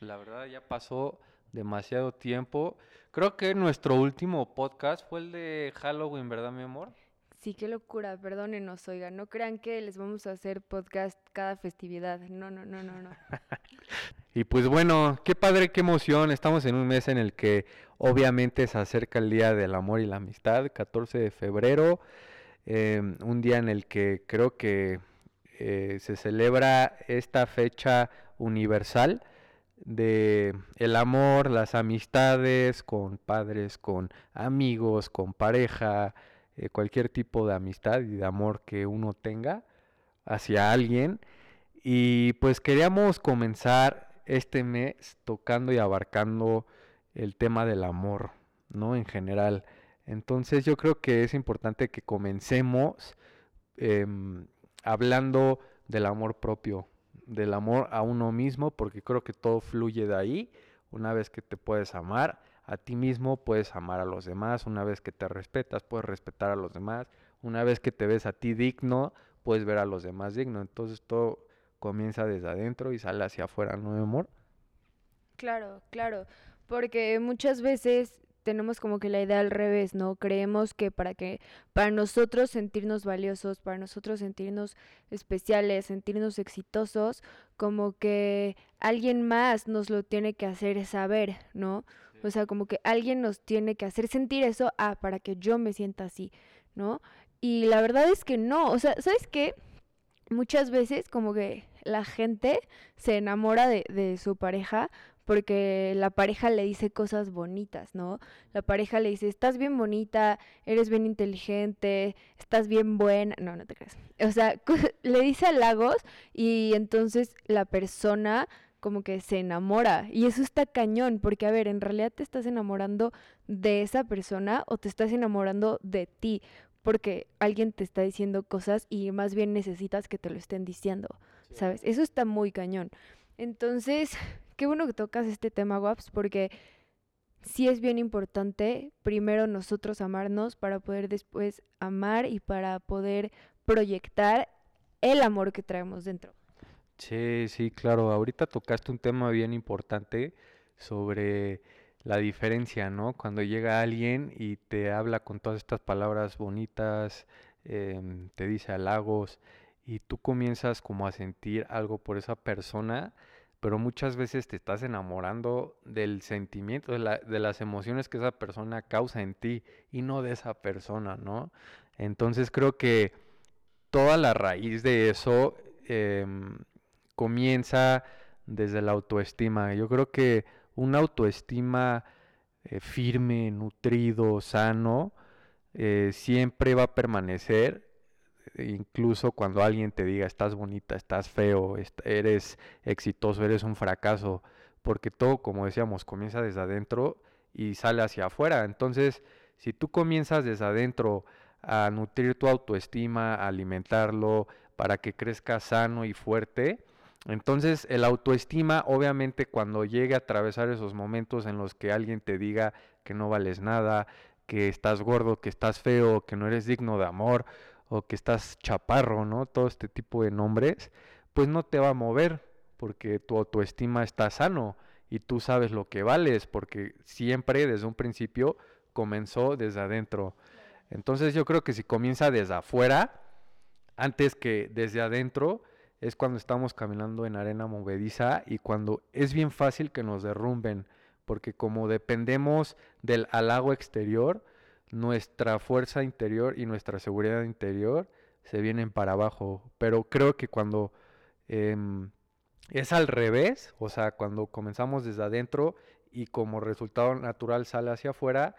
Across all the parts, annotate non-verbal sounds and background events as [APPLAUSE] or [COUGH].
La verdad ya pasó demasiado tiempo. Creo que nuestro último podcast fue el de Halloween, ¿verdad, mi amor? Sí, qué locura, perdónenos, oigan, no crean que les vamos a hacer podcast cada festividad. No, no, no, no, no. [LAUGHS] y pues bueno, qué padre, qué emoción. Estamos en un mes en el que obviamente se acerca el Día del Amor y la Amistad, 14 de febrero. Em, un día en el que creo que eh, se celebra esta fecha universal de el amor, las amistades con padres, con amigos, con pareja, eh, cualquier tipo de amistad y de amor que uno tenga hacia alguien. Y pues queríamos comenzar este mes tocando y abarcando el tema del amor, ¿no? En general. Entonces yo creo que es importante que comencemos em, hablando del amor propio, del amor a uno mismo, porque creo que todo fluye de ahí. Una vez que te puedes amar, a ti mismo, puedes amar a los demás, una vez que te respetas, puedes respetar a los demás, una vez que te ves a ti digno, puedes ver a los demás digno, entonces todo comienza desde adentro y sale hacia afuera, ¿no, amor? Claro, claro, porque muchas veces tenemos como que la idea al revés, ¿no? Creemos que para que para nosotros sentirnos valiosos, para nosotros sentirnos especiales, sentirnos exitosos, como que alguien más nos lo tiene que hacer saber, ¿no? O sea, como que alguien nos tiene que hacer sentir eso, ah, para que yo me sienta así, ¿no? Y la verdad es que no, o sea, ¿sabes qué? Muchas veces como que la gente se enamora de, de su pareja porque la pareja le dice cosas bonitas, ¿no? La pareja le dice, estás bien bonita, eres bien inteligente, estás bien buena, no, no te creas. O sea, [LAUGHS] le dice halagos y entonces la persona como que se enamora. Y eso está cañón, porque a ver, en realidad te estás enamorando de esa persona o te estás enamorando de ti, porque alguien te está diciendo cosas y más bien necesitas que te lo estén diciendo, ¿sabes? Eso está muy cañón. Entonces, qué bueno que tocas este tema, Waps, porque sí es bien importante primero nosotros amarnos para poder después amar y para poder proyectar el amor que traemos dentro. Sí, sí, claro. Ahorita tocaste un tema bien importante sobre la diferencia, ¿no? Cuando llega alguien y te habla con todas estas palabras bonitas, em, te dice halagos y tú comienzas como a sentir algo por esa persona, pero muchas veces te estás enamorando del sentimiento, de, de las emociones que esa persona causa en ti y no de esa persona, ¿no? Entonces creo que toda la raíz de eso em, comienza desde la autoestima. Yo creo que una autoestima eh, firme, nutrido, sano, eh, siempre va a permanecer, incluso cuando alguien te diga estás bonita, estás feo, eres exitoso, eres un fracaso, porque todo, como decíamos, comienza desde adentro y sale hacia afuera. Entonces, si tú comienzas desde adentro a nutrir tu autoestima, a alimentarlo para que crezca sano y fuerte, entonces, el autoestima, obviamente, cuando llegue a atravesar esos momentos en los que alguien te diga que no vales nada, que estás gordo, que estás feo, que no eres digno de amor, o que estás chaparro, ¿no? Todo este tipo de nombres, pues no te va a mover, porque tu autoestima está sano y tú sabes lo que vales, porque siempre desde un principio comenzó desde adentro. Entonces yo creo que si comienza desde afuera, antes que desde adentro, es cuando estamos caminando en arena movediza y cuando es bien fácil que nos derrumben, porque como dependemos del halago exterior, nuestra fuerza interior y nuestra seguridad interior se vienen para abajo. Pero creo que cuando em, es al revés, o sea, cuando comenzamos desde adentro y como resultado natural sale hacia afuera,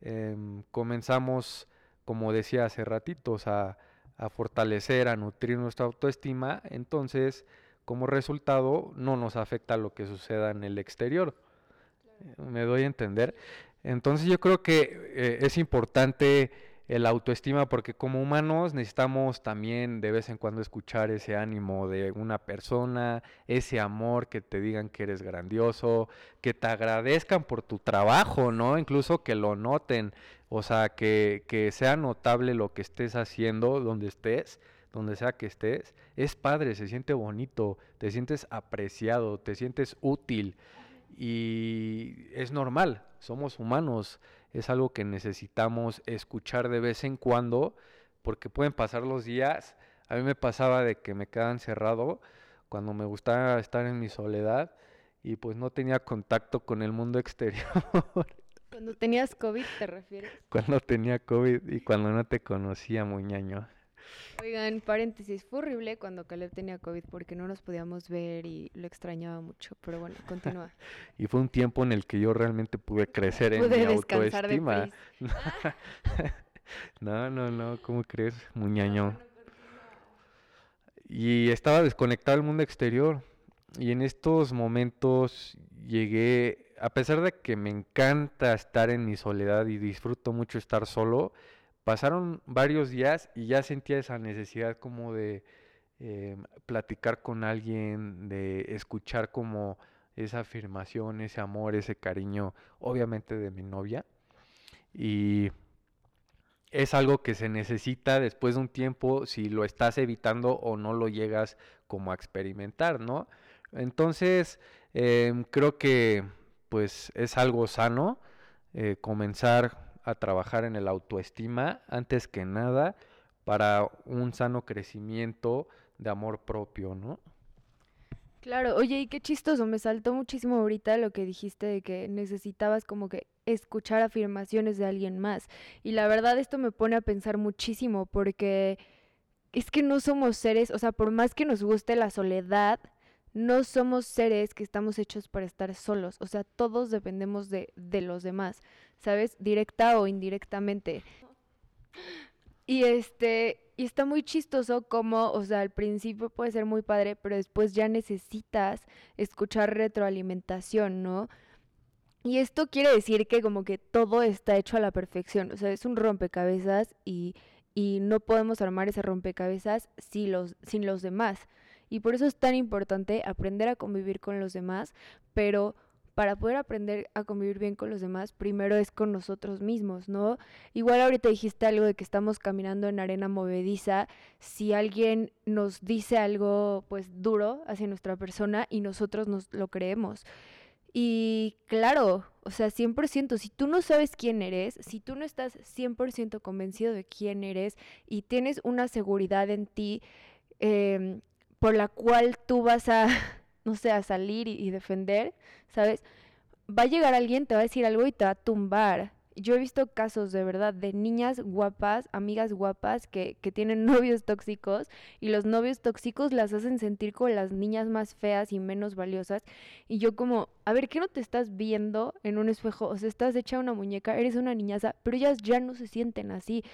em, comenzamos, como decía hace ratito, o sea, a fortalecer, a nutrir nuestra autoestima, entonces como resultado no nos afecta lo que suceda en el exterior. ¿Me doy a entender? Entonces yo creo que eh, es importante el autoestima porque como humanos necesitamos también de vez en cuando escuchar ese ánimo de una persona, ese amor que te digan que eres grandioso, que te agradezcan por tu trabajo, ¿no? Incluso que lo noten. O sea, que, que sea notable lo que estés haciendo, donde estés, donde sea que estés, es padre, se siente bonito, te sientes apreciado, te sientes útil y es normal, somos humanos, es algo que necesitamos escuchar de vez en cuando porque pueden pasar los días. A mí me pasaba de que me quedaba encerrado cuando me gustaba estar en mi soledad y pues no tenía contacto con el mundo [LAUGHS] exterior. Cuando tenías COVID, ¿te refieres? Cuando tenía COVID y cuando no te conocía, muñaño. Oigan, paréntesis, fue horrible cuando Caleb tenía COVID porque no nos podíamos ver y lo extrañaba mucho, pero bueno, [LAUGHS] continúa. y fue un tiempo en el que yo realmente pude crecer en mi autoestima. [LAUGHS] no, no, no, ¿cómo crees, muñaño? Y estaba desconectado del mundo exterior. Y en estos momentos llegué a pesar de que me encanta estar en mi soledad y disfruto mucho estar solo, pasaron varios días y ya sentía esa necesidad como de eh, platicar con alguien, de escuchar como esa afirmación, ese amor, ese cariño, obviamente de mi novia. Y es algo que se necesita después de un tiempo si lo estás evitando o no lo llegas como a experimentar, ¿no? Entonces, em, creo que pues es algo sano eh, comenzar a trabajar en el autoestima antes que nada para un sano crecimiento de amor propio, ¿no? Claro, oye, y qué chistoso, me saltó muchísimo ahorita lo que dijiste de que necesitabas como que escuchar afirmaciones de alguien más. Y la verdad esto me pone a pensar muchísimo porque es que no somos seres, o sea, por más que nos guste la soledad, no somos seres que estamos hechos para estar solos, o sea, todos dependemos de, de los demás, ¿sabes? Directa o indirectamente. Y este, y está muy chistoso como, o sea, al principio puede ser muy padre, pero después ya necesitas escuchar retroalimentación, ¿no? Y esto quiere decir que como que todo está hecho a la perfección, o sea, es un rompecabezas y, y no podemos armar ese rompecabezas los, sin los demás. Y por eso es tan importante aprender a convivir con los demás, pero para poder aprender a convivir bien con los demás, primero es con nosotros mismos, ¿no? Igual ahorita dijiste algo de que estamos caminando en arena movediza, si alguien nos dice algo pues duro hacia nuestra persona y nosotros nos lo creemos. Y claro, o sea, 100%, si tú no sabes quién eres, si tú no estás 100% convencido de quién eres y tienes una seguridad en ti, eh, por la cual tú vas a, [LAUGHS] no sé, a salir y, defender, ¿sabes? Va a llegar alguien, te va a decir algo y te va a tumbar. Yo he visto casos de verdad de niñas guapas, amigas guapas que, que tienen [LAUGHS] novios tóxicos y los novios tóxicos las hacen sentir como las niñas más feas y menos valiosas. Y yo como, a ver, ¿qué no te estás viendo en un espejo? O sea, estás hecha una muñeca, eres una niñaza, pero ellas ya no se sienten así.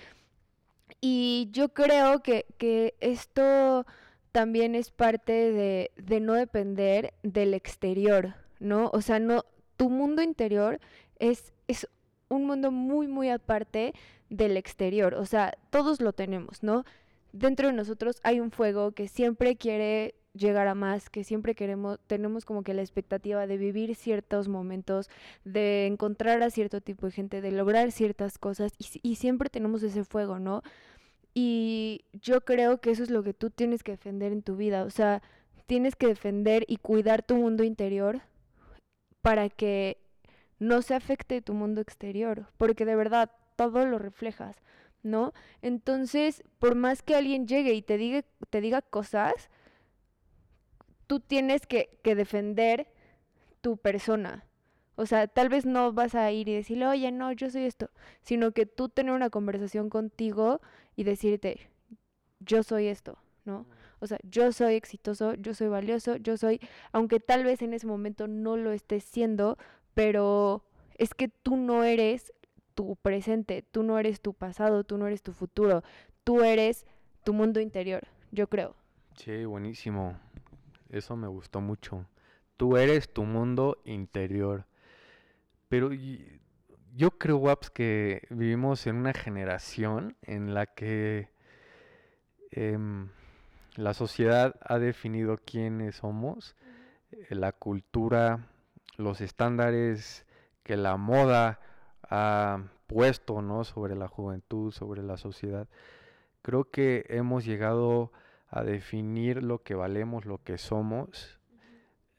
Y yo creo que, que esto también es parte de, de no depender del exterior, ¿no? O sea, no, tu mundo interior es, es un mundo muy, muy aparte del exterior. O sea, todos lo tenemos, ¿no? Dentro de nosotros hay un fuego que siempre quiere llegar a más, que siempre queremos, tenemos como que la expectativa de vivir ciertos momentos, de encontrar a cierto tipo de gente, de lograr ciertas cosas y, y siempre tenemos ese fuego, ¿no? Y yo creo que eso es lo que tú tienes que defender en tu vida. O sea, tienes que defender y cuidar tu mundo interior para que no se afecte tu mundo exterior. Porque de verdad, todo lo reflejas, ¿no? Entonces, por más que alguien llegue y te diga, te diga cosas, tú tienes que, que defender tu persona. O sea, tal vez no vas a ir y decirle, oye, no, yo soy esto, sino que tú tener una conversación contigo y decirte, yo soy esto, ¿no? O sea, yo soy exitoso, yo soy valioso, yo soy, aunque tal vez en ese momento no lo estés siendo, pero es que tú no eres tu presente, tú no eres tu pasado, tú no eres tu futuro, tú eres tu mundo interior, yo creo. Sí, buenísimo. Eso me gustó mucho. Tú eres tu mundo interior. Pero yo creo, Waps, que vivimos en una generación en la que em, la sociedad ha definido quiénes somos, eh, la cultura, los estándares que la moda ha puesto, ¿no? Sobre la juventud, sobre la sociedad. Creo que hemos llegado a definir lo que valemos, lo que somos,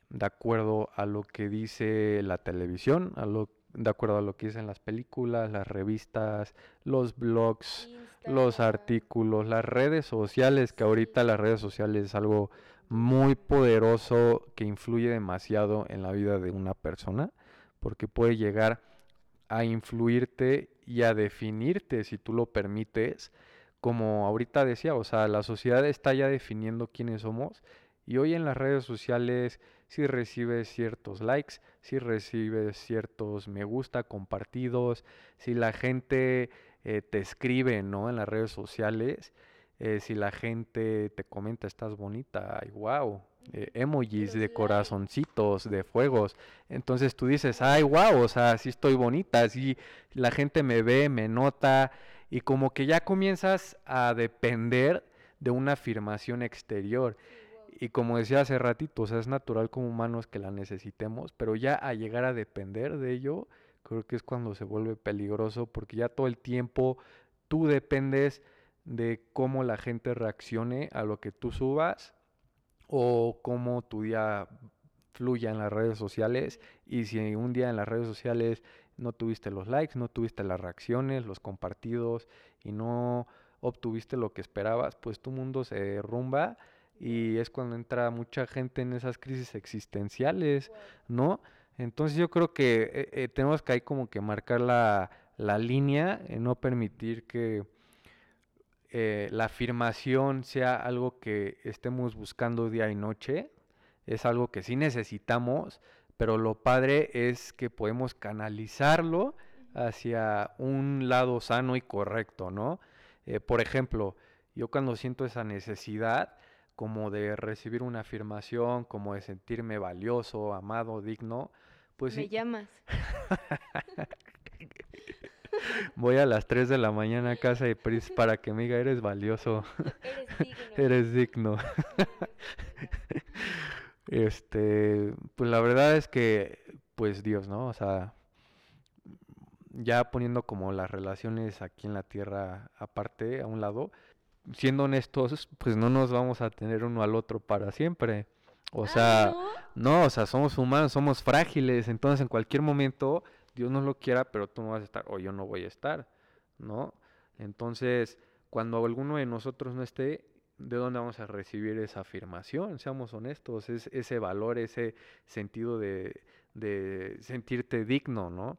de acuerdo a lo que dice la televisión, a lo, de acuerdo a lo que dicen las películas, las revistas, los blogs, los artículos, las redes sociales, que ahorita las redes sociales es algo muy poderoso que influye demasiado en la vida de una persona, porque puede llegar a influirte y a definirte si tú lo permites, como ahorita decía, o sea, la sociedad está ya definiendo quiénes somos y hoy en las redes sociales si recibes ciertos likes, si recibes ciertos me gusta compartidos, si la gente eh, te escribe, ¿no? En las redes sociales, eh, si la gente te comenta estás bonita, ay, wow, eh, emojis de corazoncitos, de fuegos. Entonces tú dices, ay, wow, o sea, sí estoy bonita, sí la gente me ve, me nota, y como que ya comienzas a depender de una afirmación exterior. Y como decía hace ratito, o sea, es natural como humanos que la necesitemos, pero ya a llegar a depender de ello, creo que es cuando se vuelve peligroso, porque ya todo el tiempo tú dependes de cómo la gente reaccione a lo que tú subas o cómo tu día fluya en las redes sociales y si un día en las redes sociales no tuviste los likes, no tuviste las reacciones, los compartidos y no obtuviste lo que esperabas, pues tu mundo se derrumba y es cuando entra mucha gente en esas crisis existenciales, ¿no? Entonces yo creo que eh, eh, tenemos que ahí como que marcar la, la línea, en no permitir que eh, la afirmación sea algo que estemos buscando día y noche, es algo que sí necesitamos, pero lo padre es que podemos canalizarlo hacia un lado sano y correcto, ¿no? Eh, por ejemplo, yo cuando siento esa necesidad como de recibir una afirmación, como de sentirme valioso, amado, digno, pues... Me llamas. [LAUGHS] Voy a las 3 de la mañana a casa de Pris para que me diga, eres valioso. [LAUGHS] Eres digno. [LAUGHS] este, pues la verdad es que, pues Dios, ¿no? O sea, ya poniendo como las relaciones aquí en la tierra aparte, a un lado, siendo honestos, pues no nos vamos a tener uno al otro para siempre. O ah, sea, no, o sea, somos humanos, somos frágiles, entonces en cualquier momento Dios no lo quiera, pero tú no vas a estar o yo no voy a estar, ¿no? Entonces, cuando alguno de nosotros no esté, ¿de dónde vamos a recibir esa afirmación? Seamos honestos, es ese valor, ese sentido de, de sentirte digno, ¿no?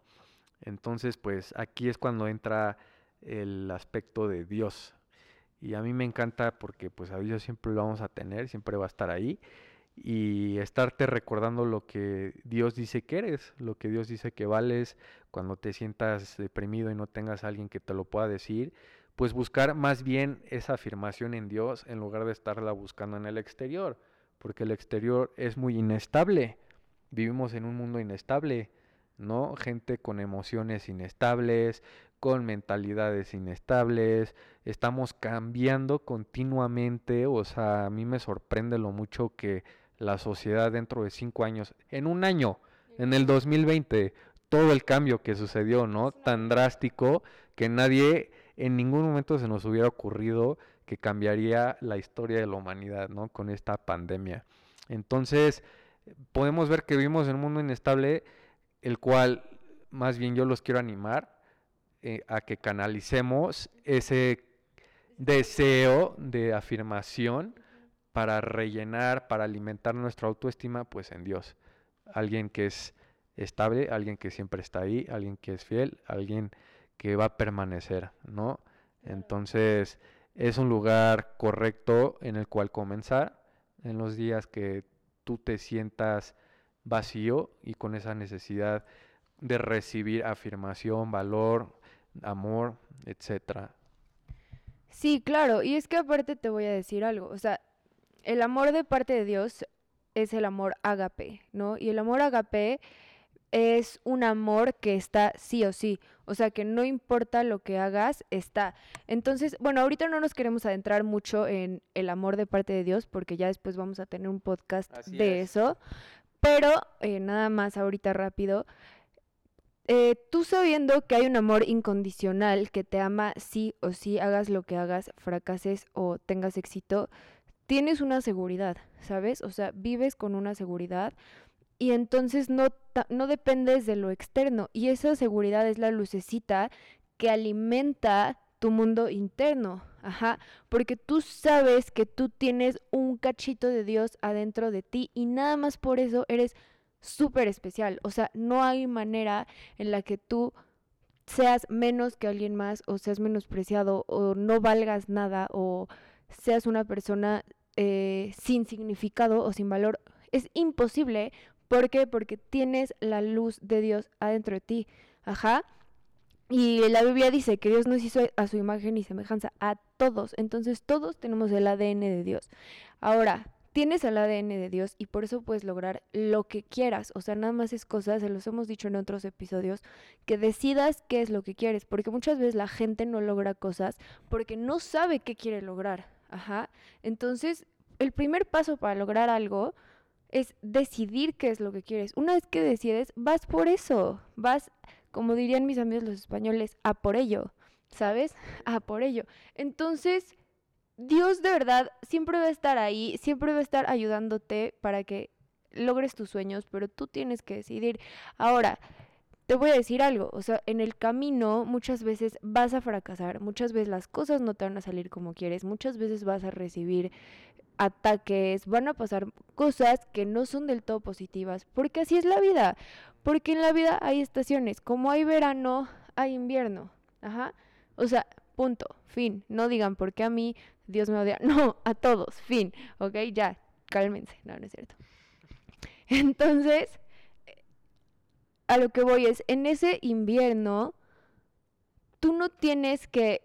Entonces, pues aquí es cuando entra el aspecto de Dios. Y a mí me encanta porque pues a Dios siempre lo vamos a tener, siempre va a estar ahí y estarte recordando lo que Dios dice que eres, lo que Dios dice que vales, cuando te sientas deprimido y no tengas a alguien que te lo pueda decir, pues buscar más bien esa afirmación en Dios en lugar de estarla buscando en el exterior, porque el exterior es muy inestable. Vivimos en un mundo inestable, ¿no? Gente con emociones inestables, con mentalidades inestables, estamos cambiando continuamente, o sea, a mí me sorprende lo mucho que la sociedad dentro de cinco años, en un año, en el 2020, todo el cambio que sucedió, ¿no? Tan drástico que nadie en ningún momento se nos hubiera ocurrido que cambiaría la historia de la humanidad, ¿no? Con esta pandemia. Entonces, podemos ver que vivimos en un mundo inestable, el cual más bien yo los quiero animar eh, a que canalicemos ese deseo de afirmación para rellenar, para alimentar nuestra autoestima, pues en Dios. Alguien que es estable, alguien que siempre está ahí, alguien que es fiel, alguien que va a permanecer, ¿no? Entonces, es un lugar correcto en el cual comenzar en los días que tú te sientas vacío y con esa necesidad de recibir afirmación, valor, amor, etcétera. Sí, claro, y es que aparte te voy a decir algo, o sea, el amor de parte de Dios es el amor agape, ¿no? Y el amor agape es un amor que está sí o sí, o sea que no importa lo que hagas, está. Entonces, bueno, ahorita no nos queremos adentrar mucho en el amor de parte de Dios porque ya después vamos a tener un podcast de eso, pero eh, nada más ahorita rápido, eh, tú sabiendo que hay un amor incondicional que te ama sí o sí, hagas lo que hagas, fracases o tengas éxito, tienes una seguridad, ¿sabes? O sea, vives con una seguridad y entonces no, no dependes de lo externo y esa seguridad es la lucecita que alimenta tu mundo interno, ajá, porque tú sabes que tú tienes un cachito de Dios adentro de ti y nada más por eso eres súper especial. O sea, no hay manera en la que tú seas menos que alguien más o seas menospreciado o no valgas nada o seas una persona eh, sin significado o sin valor. Es imposible. ¿Por qué? Porque tienes la luz de Dios adentro de ti. Ajá. Y la Biblia dice que Dios nos hizo a su imagen y semejanza a todos. Entonces todos tenemos el ADN de Dios. Ahora, tienes el ADN de Dios y por eso puedes lograr lo que quieras. O sea, nada más es cosa, se los hemos dicho en otros episodios, que decidas qué es lo que quieres. Porque muchas veces la gente no logra cosas porque no sabe qué quiere lograr. Ajá. Entonces, el primer paso para lograr algo es decidir qué es lo que quieres. Una vez que decides, vas por eso. Vas, como dirían mis amigos los españoles, a por ello. ¿Sabes? A por ello. Entonces, Dios de verdad siempre va a estar ahí, siempre va a estar ayudándote para que logres tus sueños, pero tú tienes que decidir. Ahora, te voy a decir algo, o sea, en el camino muchas veces vas a fracasar, muchas veces las cosas no te van a salir como quieres, muchas veces vas a recibir ataques, van a pasar cosas que no son del todo positivas, porque así es la vida, porque en la vida hay estaciones, como hay verano, hay invierno, ajá, o sea, punto, fin, no digan por qué a mí Dios me odia. [LAUGHS] No, a todos, fin, ¿ok? Ya, cálmense, no, no es cierto. Entonces, a lo que voy es, en ese invierno, tú no tienes que,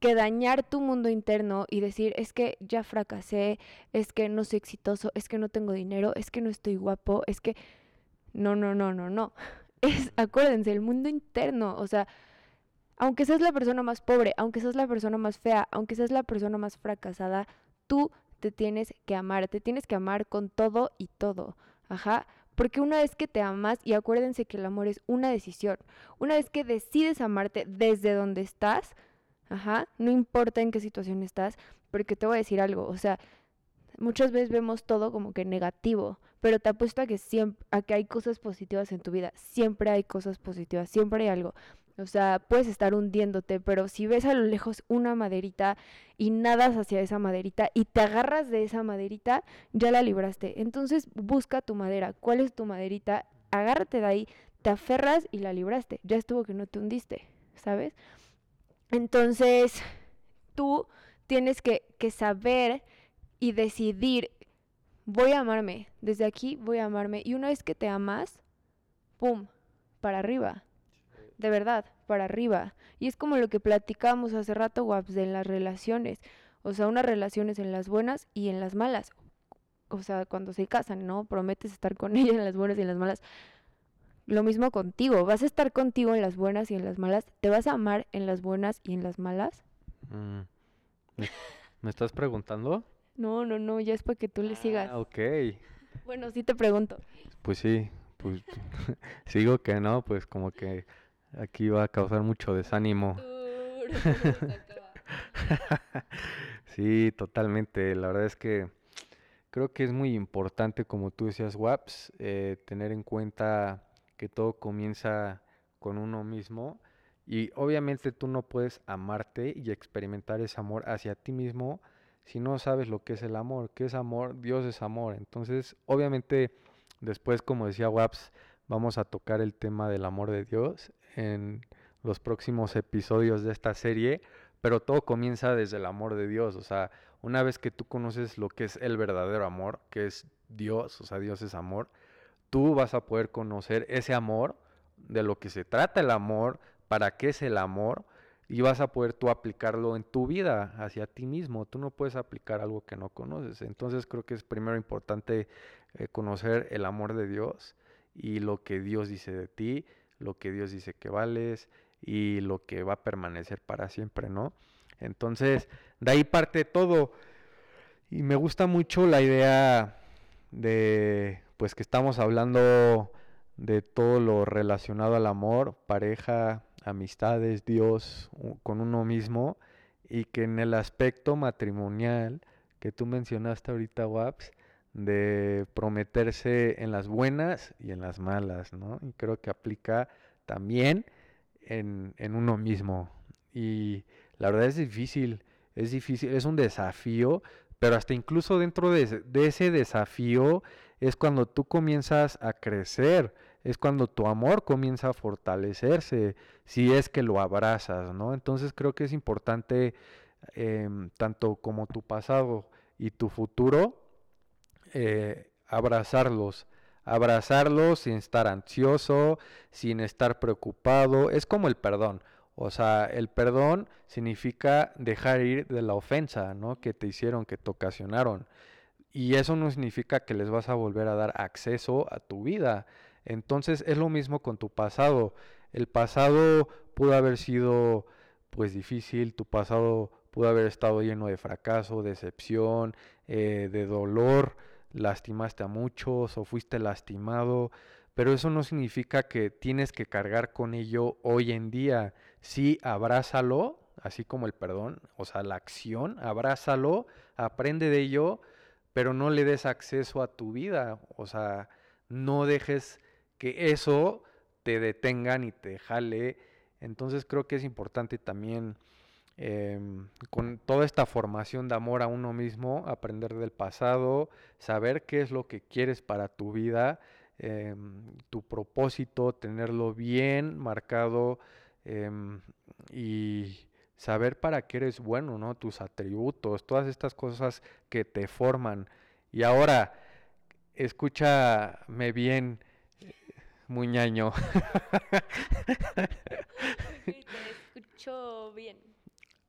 que dañar tu mundo interno y decir, es que ya fracasé, es que no soy exitoso, es que no tengo dinero, es que no estoy guapo, es que... No, no, no, no, no. [LAUGHS] Es, acuérdense, el mundo interno, o sea, aunque seas la persona más pobre, aunque seas la persona más fea, aunque seas la persona más fracasada, tú te tienes que amar, te tienes que amar con todo y todo. Ajá. Porque una vez que te amas, y acuérdense que el amor es una decisión, una vez que decides amarte desde donde estás, ajá, no importa en qué situación estás, porque te voy a decir algo, o sea, muchas veces vemos todo como que negativo, pero te apuesto a que siempre, a que hay cosas positivas en tu vida, siempre hay cosas positivas, siempre hay algo. O sea, puedes estar hundiéndote, pero si ves a lo lejos una maderita y nadas hacia esa maderita y te agarras de esa maderita, ya la libraste. Entonces busca tu madera. ¿Cuál es tu maderita? Agárrate de ahí, te aferras y la libraste. Ya estuvo que no te hundiste, ¿sabes? Entonces, tú tienes que, que saber y decidir, voy a amarme. Desde aquí voy a amarme. Y una vez que te amas, ¡pum! Para arriba de verdad, para arriba. Y es como lo que platicamos hace rato, Waps, de las relaciones. O sea, unas relaciones en las buenas y en las malas. O sea, cuando se casan, ¿no? Prometes estar con [LAUGHS] ella en las buenas y en las malas. Lo mismo contigo. ¿Vas a estar contigo en las buenas y en las malas? ¿Te vas a amar en las buenas y en las malas? Mm, ¿Me, estás preguntando? No, no, no, ya es para que tú le sigas. Ah, ok. Bueno, sí te pregunto. Pues sí, pues [LAUGHS] sigo que no, pues como que Aquí va a causar mucho desánimo. [LAUGHS] sí, totalmente. La verdad es que creo que es muy importante, como tú decías, WAPS, eh, tener en cuenta que todo comienza con uno mismo. Y obviamente tú no puedes amarte y experimentar ese amor hacia ti mismo si no sabes lo que es el amor. ¿Qué es amor? Dios es amor. Entonces, obviamente, después, como decía WAPS, vamos a tocar el tema del amor de Dios en los próximos episodios de esta serie, pero todo comienza desde el amor de Dios, o sea, una vez que tú conoces lo que es el verdadero amor, que es Dios, o sea, Dios es amor, tú vas a poder conocer ese amor, de lo que se trata el amor, para qué es el amor, y vas a poder tú aplicarlo en tu vida hacia ti mismo. Tú no puedes aplicar algo que no conoces. Entonces creo que es primero importante eh, conocer el amor de Dios y lo que Dios dice de ti, lo que Dios dice que vales y lo que va a permanecer para siempre, ¿no? Entonces, de ahí parte todo. Y me gusta mucho la idea de, pues que estamos hablando de todo lo relacionado al amor, pareja, amistades, Dios, con uno mismo, y que en el aspecto matrimonial que tú mencionaste ahorita, Waps, de prometerse en las buenas y en las malas, ¿no? Y creo que aplica también en, en uno mismo. Y la verdad es difícil, es difícil, es un desafío, pero hasta incluso dentro de, de ese desafío es cuando tú comienzas a crecer, es cuando tu amor comienza a fortalecerse, si es que lo abrazas, ¿no? Entonces creo que es importante, em, tanto como tu pasado y tu futuro, eh, abrazarlos, abrazarlos sin estar ansioso, sin estar preocupado, es como el perdón. O sea, el perdón significa dejar ir de la ofensa, ¿no? Que te hicieron, que te ocasionaron. Y eso no significa que les vas a volver a dar acceso a tu vida. Entonces es lo mismo con tu pasado. El pasado pudo haber sido pues difícil, tu pasado pudo haber estado lleno de fracaso, decepción, eh, de dolor, lastimaste a muchos o fuiste lastimado, pero eso no significa que tienes que cargar con ello hoy en día. Sí, abrázalo, así como el perdón, o sea, la acción, abrázalo, aprende de ello, pero no le des acceso a tu vida, o sea, no dejes que eso te detengan y te jale. Entonces creo que es importante también em, con toda esta formación de amor a uno mismo, aprender del pasado, saber qué es lo que quieres para tu vida, em, tu propósito, tenerlo bien marcado em, y saber para qué eres bueno, ¿no? Tus atributos, todas estas cosas que te forman. Y ahora, escúchame bien, muñaño. [LAUGHS] [LAUGHS] te escucho bien.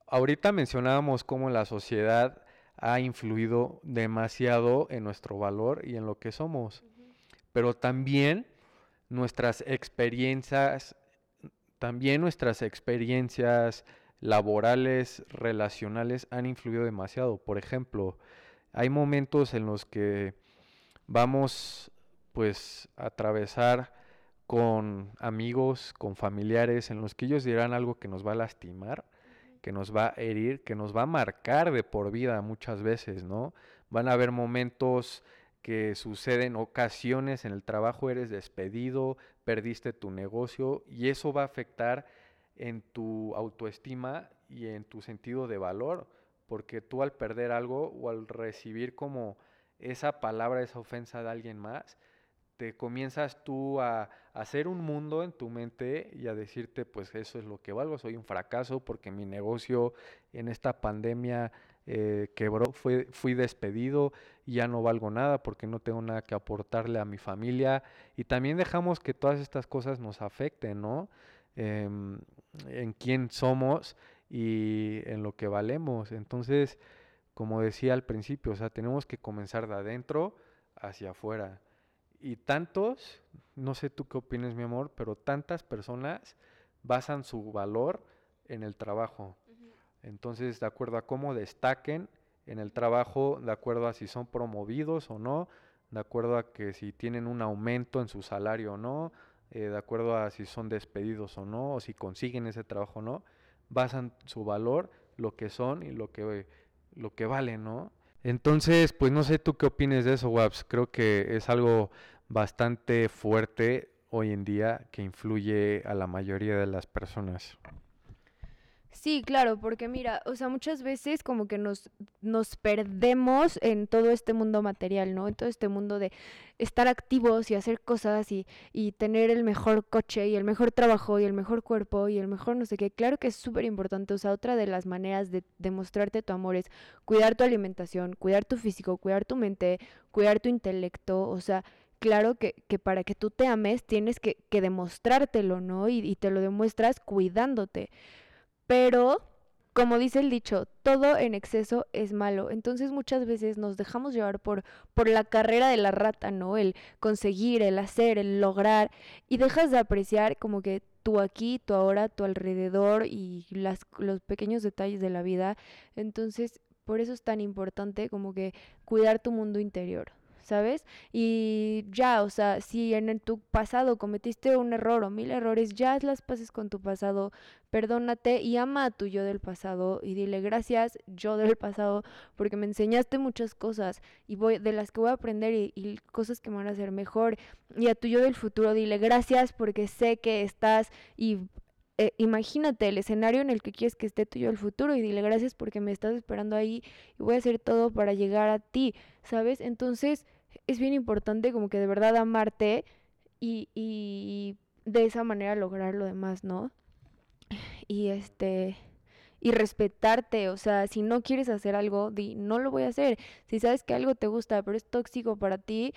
Ahorita mencionábamos cómo la sociedad ha influido demasiado en nuestro valor y en lo que somos, pero también nuestras experiencias, también nuestras experiencias laborales, relacionales han influido demasiado. Por ejemplo, hay momentos en los que vamos pues a atravesar con amigos, con familiares, en los que ellos dirán algo que nos va a lastimar, que nos va a herir, que nos va a marcar de por vida muchas veces, ¿no? Van a haber momentos que suceden, ocasiones en el trabajo, eres despedido, perdiste tu negocio y eso va a afectar en tu autoestima y en tu sentido de valor, porque tú al perder algo o al recibir como esa palabra, esa ofensa de alguien más, te comienzas tú a, hacer un mundo en tu mente y a decirte, pues eso es lo que valgo, soy un fracaso porque mi negocio en esta pandemia eh, quebró, fue, fui despedido ya no valgo nada porque no tengo nada que aportarle a mi familia. Y también dejamos que todas estas cosas nos afecten, ¿no? Em, en quién somos y en lo que valemos. Entonces, como decía al principio, o sea, tenemos que comenzar de adentro hacia afuera. Y tantos, no sé tú qué opinas, mi amor, pero tantas personas basan su valor en el trabajo. Entonces, de acuerdo a cómo destaquen en el trabajo, de acuerdo a si son promovidos o no, de acuerdo a que si tienen un aumento en su salario o no, eh, de acuerdo a si son despedidos o no, o si consiguen ese trabajo o no, basan su valor, lo que son y lo que, lo que valen, ¿no? Entonces, pues no sé tú qué opines de eso, Waps. Creo que es algo bastante fuerte hoy en día que influye a la mayoría de las personas. Sí, claro, porque mira, o sea, muchas veces como que nos, nos perdemos en todo este mundo material, ¿no? En todo este mundo de estar activos y hacer cosas y, y tener el mejor coche y el mejor trabajo y el mejor cuerpo y el mejor no sé qué. Claro que es súper importante, o sea, otra de las maneras de demostrarte tu amor es cuidar tu alimentación, cuidar tu físico, cuidar tu mente, cuidar tu intelecto, o sea, claro que, que, para que tú te ames tienes que, que demostrártelo, ¿no? Y, y, te lo demuestras cuidándote. Pero, como dice el dicho, todo en exceso es malo. Entonces muchas veces nos dejamos llevar por, por la carrera de la rata, ¿no? El conseguir, el hacer, el lograr. Y dejas de apreciar como que tú aquí, tú ahora, tu alrededor y las, los pequeños detalles de la vida. Entonces, por eso es tan importante como que cuidar tu mundo interior. ¿Sabes? Y ya, o sea, si en tu pasado cometiste un error o mil errores, ya haz las paces con tu pasado, perdónate y ama a tu yo del pasado y dile gracias yo del pasado porque me enseñaste muchas cosas y voy de las que voy a aprender y, cosas que me van a hacer mejor y a tu yo del futuro dile gracias porque sé que estás y eh, imagínate el escenario en el que quieres que esté tu yo del futuro y dile gracias porque me estás esperando ahí y voy a hacer todo para llegar a ti, ¿sabes? Entonces, es bien importante como que de verdad amarte y, y de esa manera lograr lo demás, ¿no? Y este y respetarte, o sea, si no quieres hacer algo, di, no lo voy a hacer. Si sabes que algo te gusta, pero es tóxico para ti,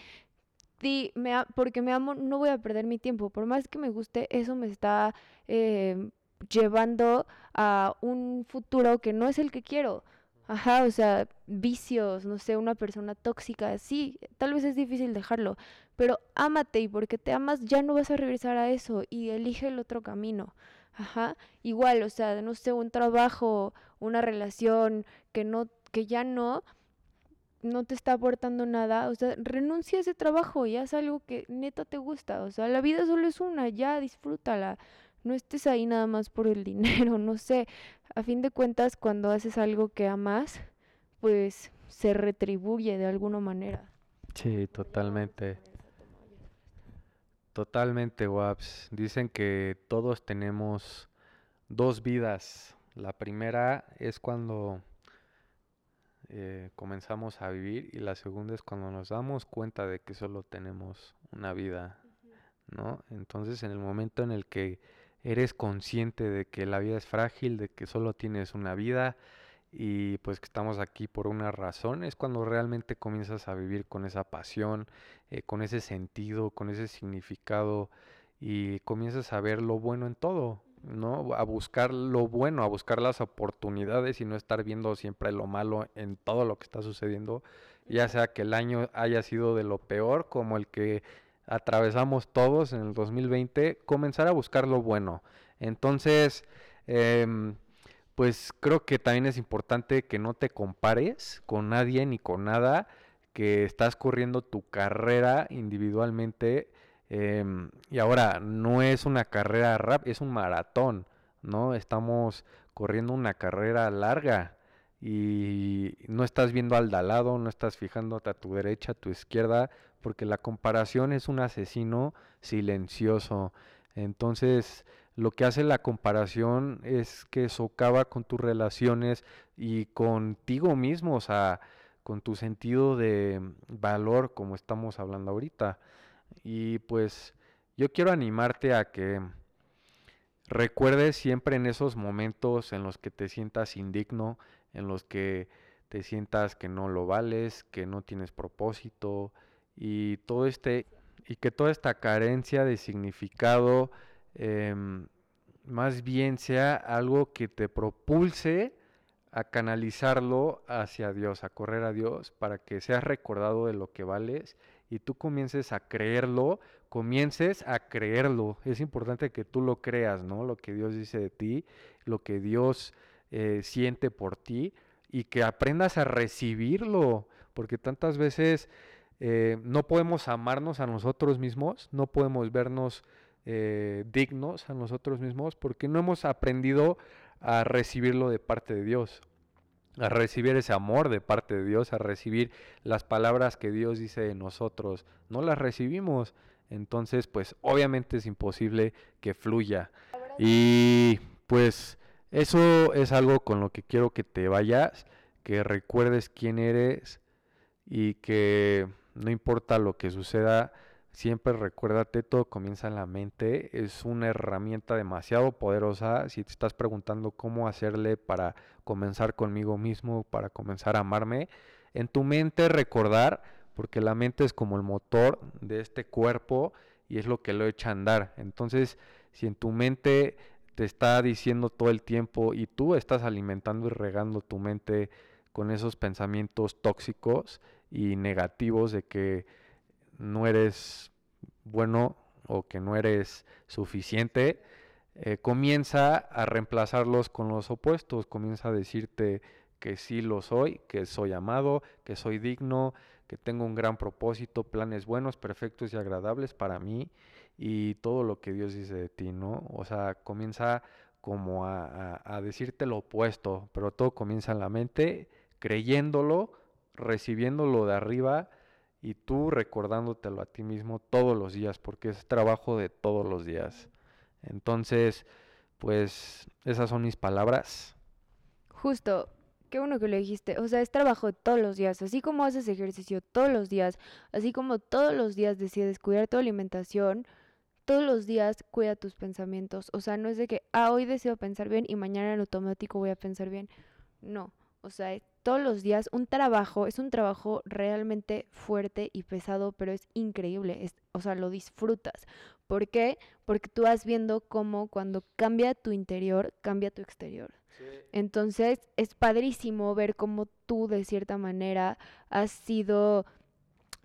di, porque me amo, no voy a perder mi tiempo. Por más que me guste, eso me está eh, llevando a un futuro que no es el que quiero. Ajá, o sea, vicios, no sé, una persona tóxica, sí, tal vez es difícil dejarlo, pero ámate y porque te amas ya no vas a regresar a eso y elige el otro camino. Ajá, igual, o sea, no sé, un trabajo, una relación que no que ya no no te está aportando nada, o sea, renuncia a ese trabajo y haz algo que neta te gusta, o sea, la vida solo es una, ya disfrútala no estés ahí nada más por el [LAUGHS] dinero, no sé. A fin de cuentas, cuando haces algo que amas, pues se retribuye de alguna manera. Sí, totalmente. Totalmente, Waps. Dicen que todos tenemos dos vidas. La primera es cuando eh, comenzamos a vivir y la segunda es cuando nos damos cuenta de que solo tenemos una vida, ¿no? Entonces, en el momento en el que eres consciente de que la vida es frágil, de que solo tienes una vida y pues que estamos aquí por una razón, es cuando realmente comienzas a vivir con esa pasión, eh, con ese sentido, con ese significado y comienzas a ver lo bueno en todo, ¿no? A buscar lo bueno, a buscar las oportunidades y no estar viendo siempre lo malo en todo lo que está sucediendo, ya sea que el año haya sido de lo peor como el que atravesamos todos en el 2020, comenzar a buscar lo bueno. Entonces, em, pues creo que también es importante que no te compares con nadie ni con nada, que estás corriendo tu carrera individualmente. Em, y ahora, no es una carrera rap, es un maratón, ¿no? Estamos corriendo una carrera larga y no estás viendo al de lado, no estás fijándote a tu derecha, a tu izquierda, porque la comparación es un asesino silencioso. Entonces, lo que hace la comparación es que socava con tus relaciones y contigo mismo, o sea, con tu sentido de valor, como estamos hablando ahorita. Y pues yo quiero animarte a que recuerdes siempre en esos momentos en los que te sientas indigno, en los que te sientas que no lo vales, que no tienes propósito y todo este y que toda esta carencia de significado em, más bien sea algo que te propulse a canalizarlo hacia Dios, a correr a Dios, para que seas recordado de lo que vales y tú comiences a creerlo, comiences a creerlo. Es importante que tú lo creas, ¿no? Lo que Dios dice de ti, lo que Dios eh, siente por ti y que aprendas a recibirlo, porque tantas veces eh, no podemos amarnos a nosotros mismos, no podemos vernos eh, dignos a nosotros mismos, porque no hemos aprendido a recibirlo de parte de Dios, a recibir ese amor de parte de Dios, a recibir las palabras que Dios dice de nosotros, no las recibimos, entonces pues obviamente es imposible que fluya. Y pues eso es algo con lo que quiero que te vayas, que recuerdes quién eres y que no importa lo que suceda, siempre recuérdate, todo comienza en la mente. Es una herramienta demasiado poderosa. Si te estás preguntando cómo hacerle para comenzar conmigo mismo, para comenzar a amarme, en tu mente recordar, porque la mente es como el motor de este cuerpo y es lo que lo echa a andar. Entonces, si en tu mente te está diciendo todo el tiempo y tú estás alimentando y regando tu mente con esos pensamientos tóxicos y negativos de que no eres bueno o que no eres suficiente, eh, comienza a reemplazarlos con los opuestos, comienza a decirte que sí lo soy, que soy amado, que soy digno, que tengo un gran propósito, planes buenos, perfectos y agradables para mí y todo lo que Dios dice de ti, ¿no? O sea, comienza como a, a decirte lo opuesto, pero todo comienza en la mente, creyéndolo, recibiéndolo de arriba y tú recordándotelo a ti mismo todos los días, porque es trabajo de todos los días. Entonces, pues esas son mis palabras. Justo, qué bueno que lo dijiste. O sea, es trabajo de todos los días. Así como haces ejercicio todos los días, así como todos los días decides cuidar tu alimentación, todos los días cuida tus pensamientos. O sea, no es de que, ah, hoy deseo pensar bien y mañana en automático voy a pensar bien. No. O sea, todos los días un trabajo, es un trabajo realmente fuerte y pesado, pero es increíble, es, o sea, lo disfrutas. ¿Por qué? Porque tú vas viendo cómo cuando cambia tu interior, cambia tu exterior. Entonces es padrísimo ver cómo tú de cierta manera has sido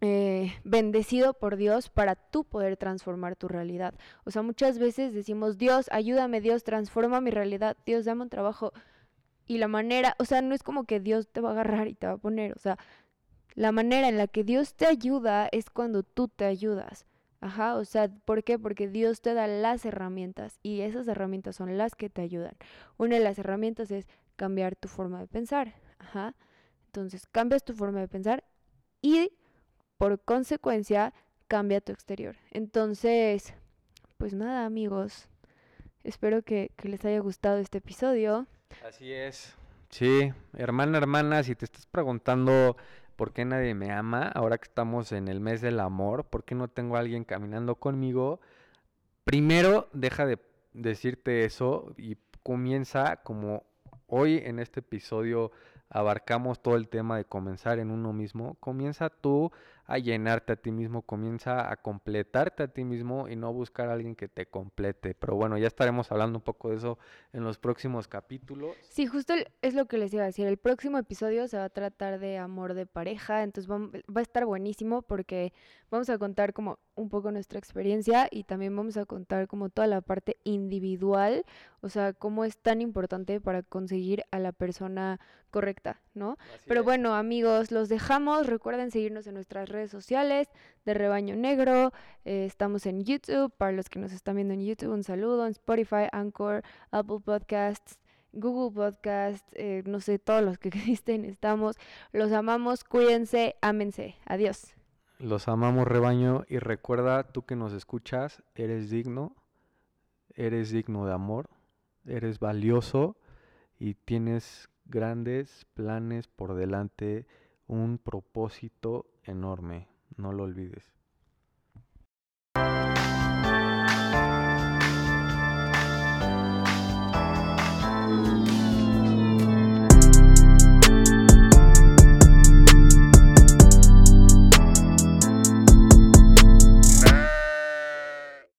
eh, bendecido por Dios para tú poder transformar tu realidad. O sea, muchas veces decimos, Dios, ayúdame, Dios, transforma mi realidad, Dios, dame un trabajo y la manera, o sea, no es como que Dios te va a agarrar y te va a poner, o sea, la manera en la que Dios te ayuda es cuando tú te ayudas. Ajá, o sea, ¿por qué? Porque Dios te da las herramientas y esas herramientas son las que te ayudan. Una de las herramientas es cambiar tu forma de pensar. Ajá. Entonces, cambias tu forma de pensar y por consecuencia cambia tu exterior. Entonces, pues nada, amigos. Espero que, que les haya gustado este episodio. Así es. Sí, hermana, hermana, si te estás preguntando por qué nadie me ama, ahora que estamos en el mes del amor, por qué no tengo a alguien caminando conmigo, primero deja de decirte eso y comienza como hoy en este episodio abarcamos todo el tema de comenzar en uno mismo, comienza tú a llenarte a ti mismo, comienza a completarte a ti mismo y no buscar a alguien que te complete. Pero bueno, ya estaremos hablando un poco de eso en los próximos capítulos. Sí, justo es lo que les iba a decir. El próximo episodio se va a tratar de amor de pareja, entonces va, a estar buenísimo porque vamos a contar como un poco nuestra experiencia y también vamos a contar como toda la parte individual, o sea, cómo es tan importante para conseguir a la persona correcta, ¿no? Pero bueno, amigos, los dejamos. Recuerden seguirnos en nuestras redes sociales de Rebaño Negro. Eh, estamos en YouTube. Para los que nos están viendo en YouTube, un saludo. En Spotify, Anchor, Apple Podcasts. Google Podcasts, eh, no sé, todos los que [LAUGHS] existen, estamos. Los amamos, cuídense, ámense. Adiós. Los amamos, rebaño, y recuerda, tú que nos escuchas, eres digno, eres digno de amor, eres valioso y tienes grandes planes por delante, un propósito enorme, no lo olvides.